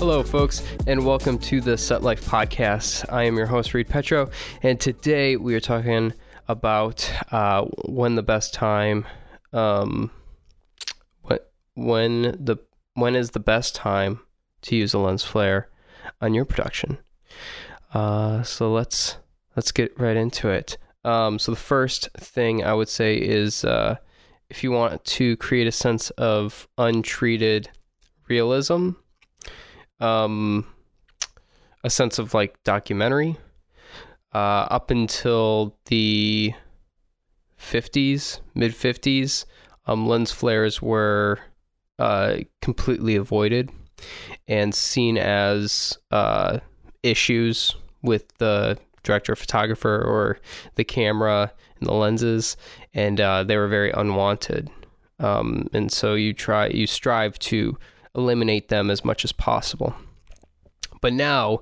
Hello, folks, and welcome to the Set Life Podcast. I am your host, Reed Petro, and today we are talking about uh, when the best time, um, when the when is the best time to use a lens flare on your production. Uh, so let's let's get right into it. Um, so the first thing I would say is uh, if you want to create a sense of untreated realism um, a sense of like documentary. Uh, up until the 50s, mid 50s, um, lens flares were uh, completely avoided and seen as uh, issues with the director photographer or the camera and the lenses, and uh, they were very unwanted. Um, and so you try, you strive to eliminate them as much as possible. But now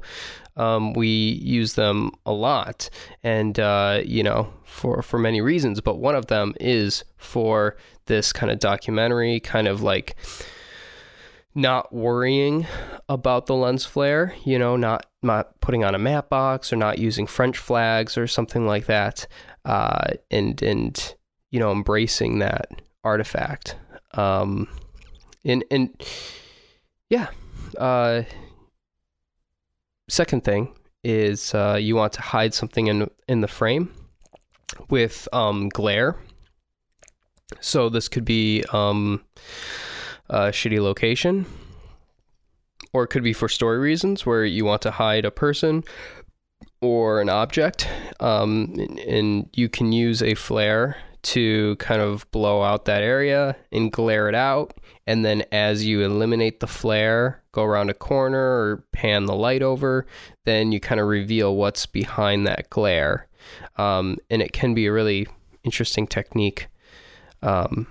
um, we use them a lot, and uh, you know for for many reasons. But one of them is for this kind of documentary, kind of like not worrying about the lens flare. You know, not not putting on a matte box or not using French flags or something like that, uh, and and you know embracing that artifact. Um, and and yeah. Uh, second thing is uh, you want to hide something in in the frame with um, glare. So this could be um, a shitty location, or it could be for story reasons where you want to hide a person or an object, um, and, and you can use a flare to kind of blow out that area and glare it out. And then as you eliminate the flare, go around a corner or pan the light over, then you kind of reveal what's behind that glare. Um, and it can be a really interesting technique. Um,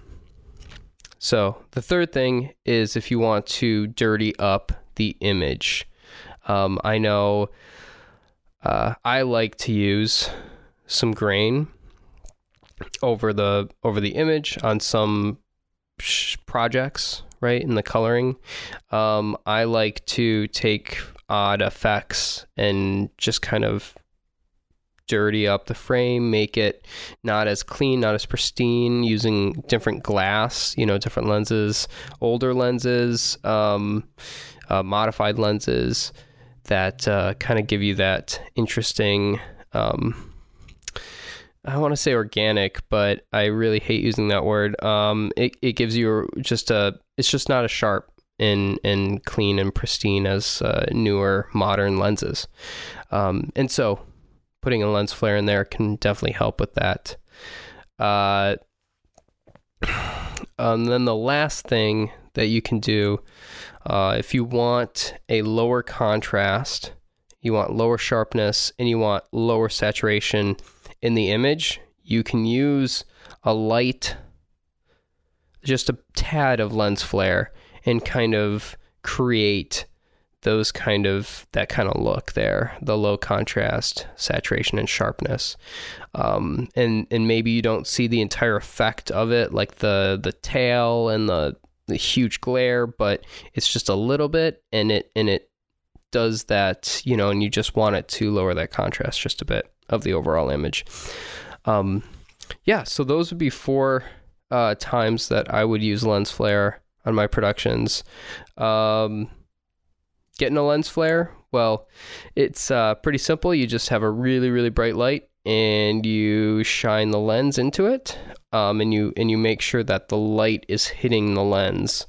so the third thing is if you want to dirty up the image. Um, I know uh, I like to use some grain over the over the image on some projects right in the coloring. Um, i like to take odd effects and just kind of dirty up the frame make it not as clean not as pristine using different glass you know different lenses older lenses um, uh, modified lenses that uh, kind of give you that interesting um, I want to say organic, but I really hate using that word. Um, it, it gives you just a, it's just not as sharp and, and clean and pristine as uh, newer modern lenses. Um, and so putting a lens flare in there can definitely help with that. Uh, um, then the last thing that you can do, uh, if you want a lower contrast, you want lower sharpness, and you want lower saturation in the image, you can use a light, just a tad of lens flare, and kind of create those kind of that kind of look there the low contrast saturation and sharpness. Um, and and maybe you don't see the entire effect of it like the the tail and the the huge glare but it's just a little bit and it and it does that you know and you just want it to lower that contrast just a bit of the overall image. Um, yeah, so those would be four uh, times that I would use lens flare on my productions. Um, getting a lens flare, well, it's uh, pretty simple. You just have a really, really bright light and you shine the lens into it, um, and you and you make sure that the light is hitting the lens.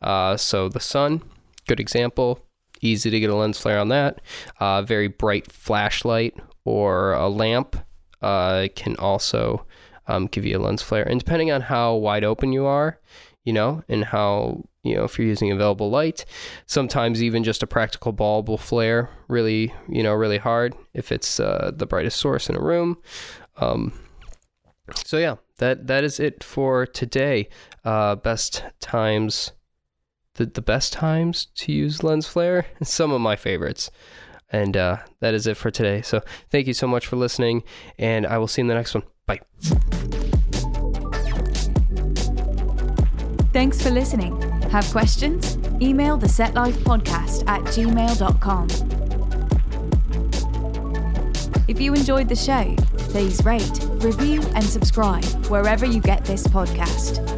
Uh, so the sun, good example. Easy to get a lens flare on that. Uh, very bright flashlight or a lamp uh, can also um, give you a lens flare. And depending on how wide open you are, you know, and how you know if you're using available light, sometimes even just a practical bulb will flare really, you know, really hard if it's uh, the brightest source in a room. Um, so yeah, that that is it for today. Uh, best times, the the best times to use lens flare. Some of my favorites. And uh, that is it for today. So thank you so much for listening, and I will see you in the next one. Bye. Thanks for listening. Have questions? Email the Set Life Podcast at gmail.com. If you enjoyed the show, please rate, review, and subscribe wherever you get this podcast.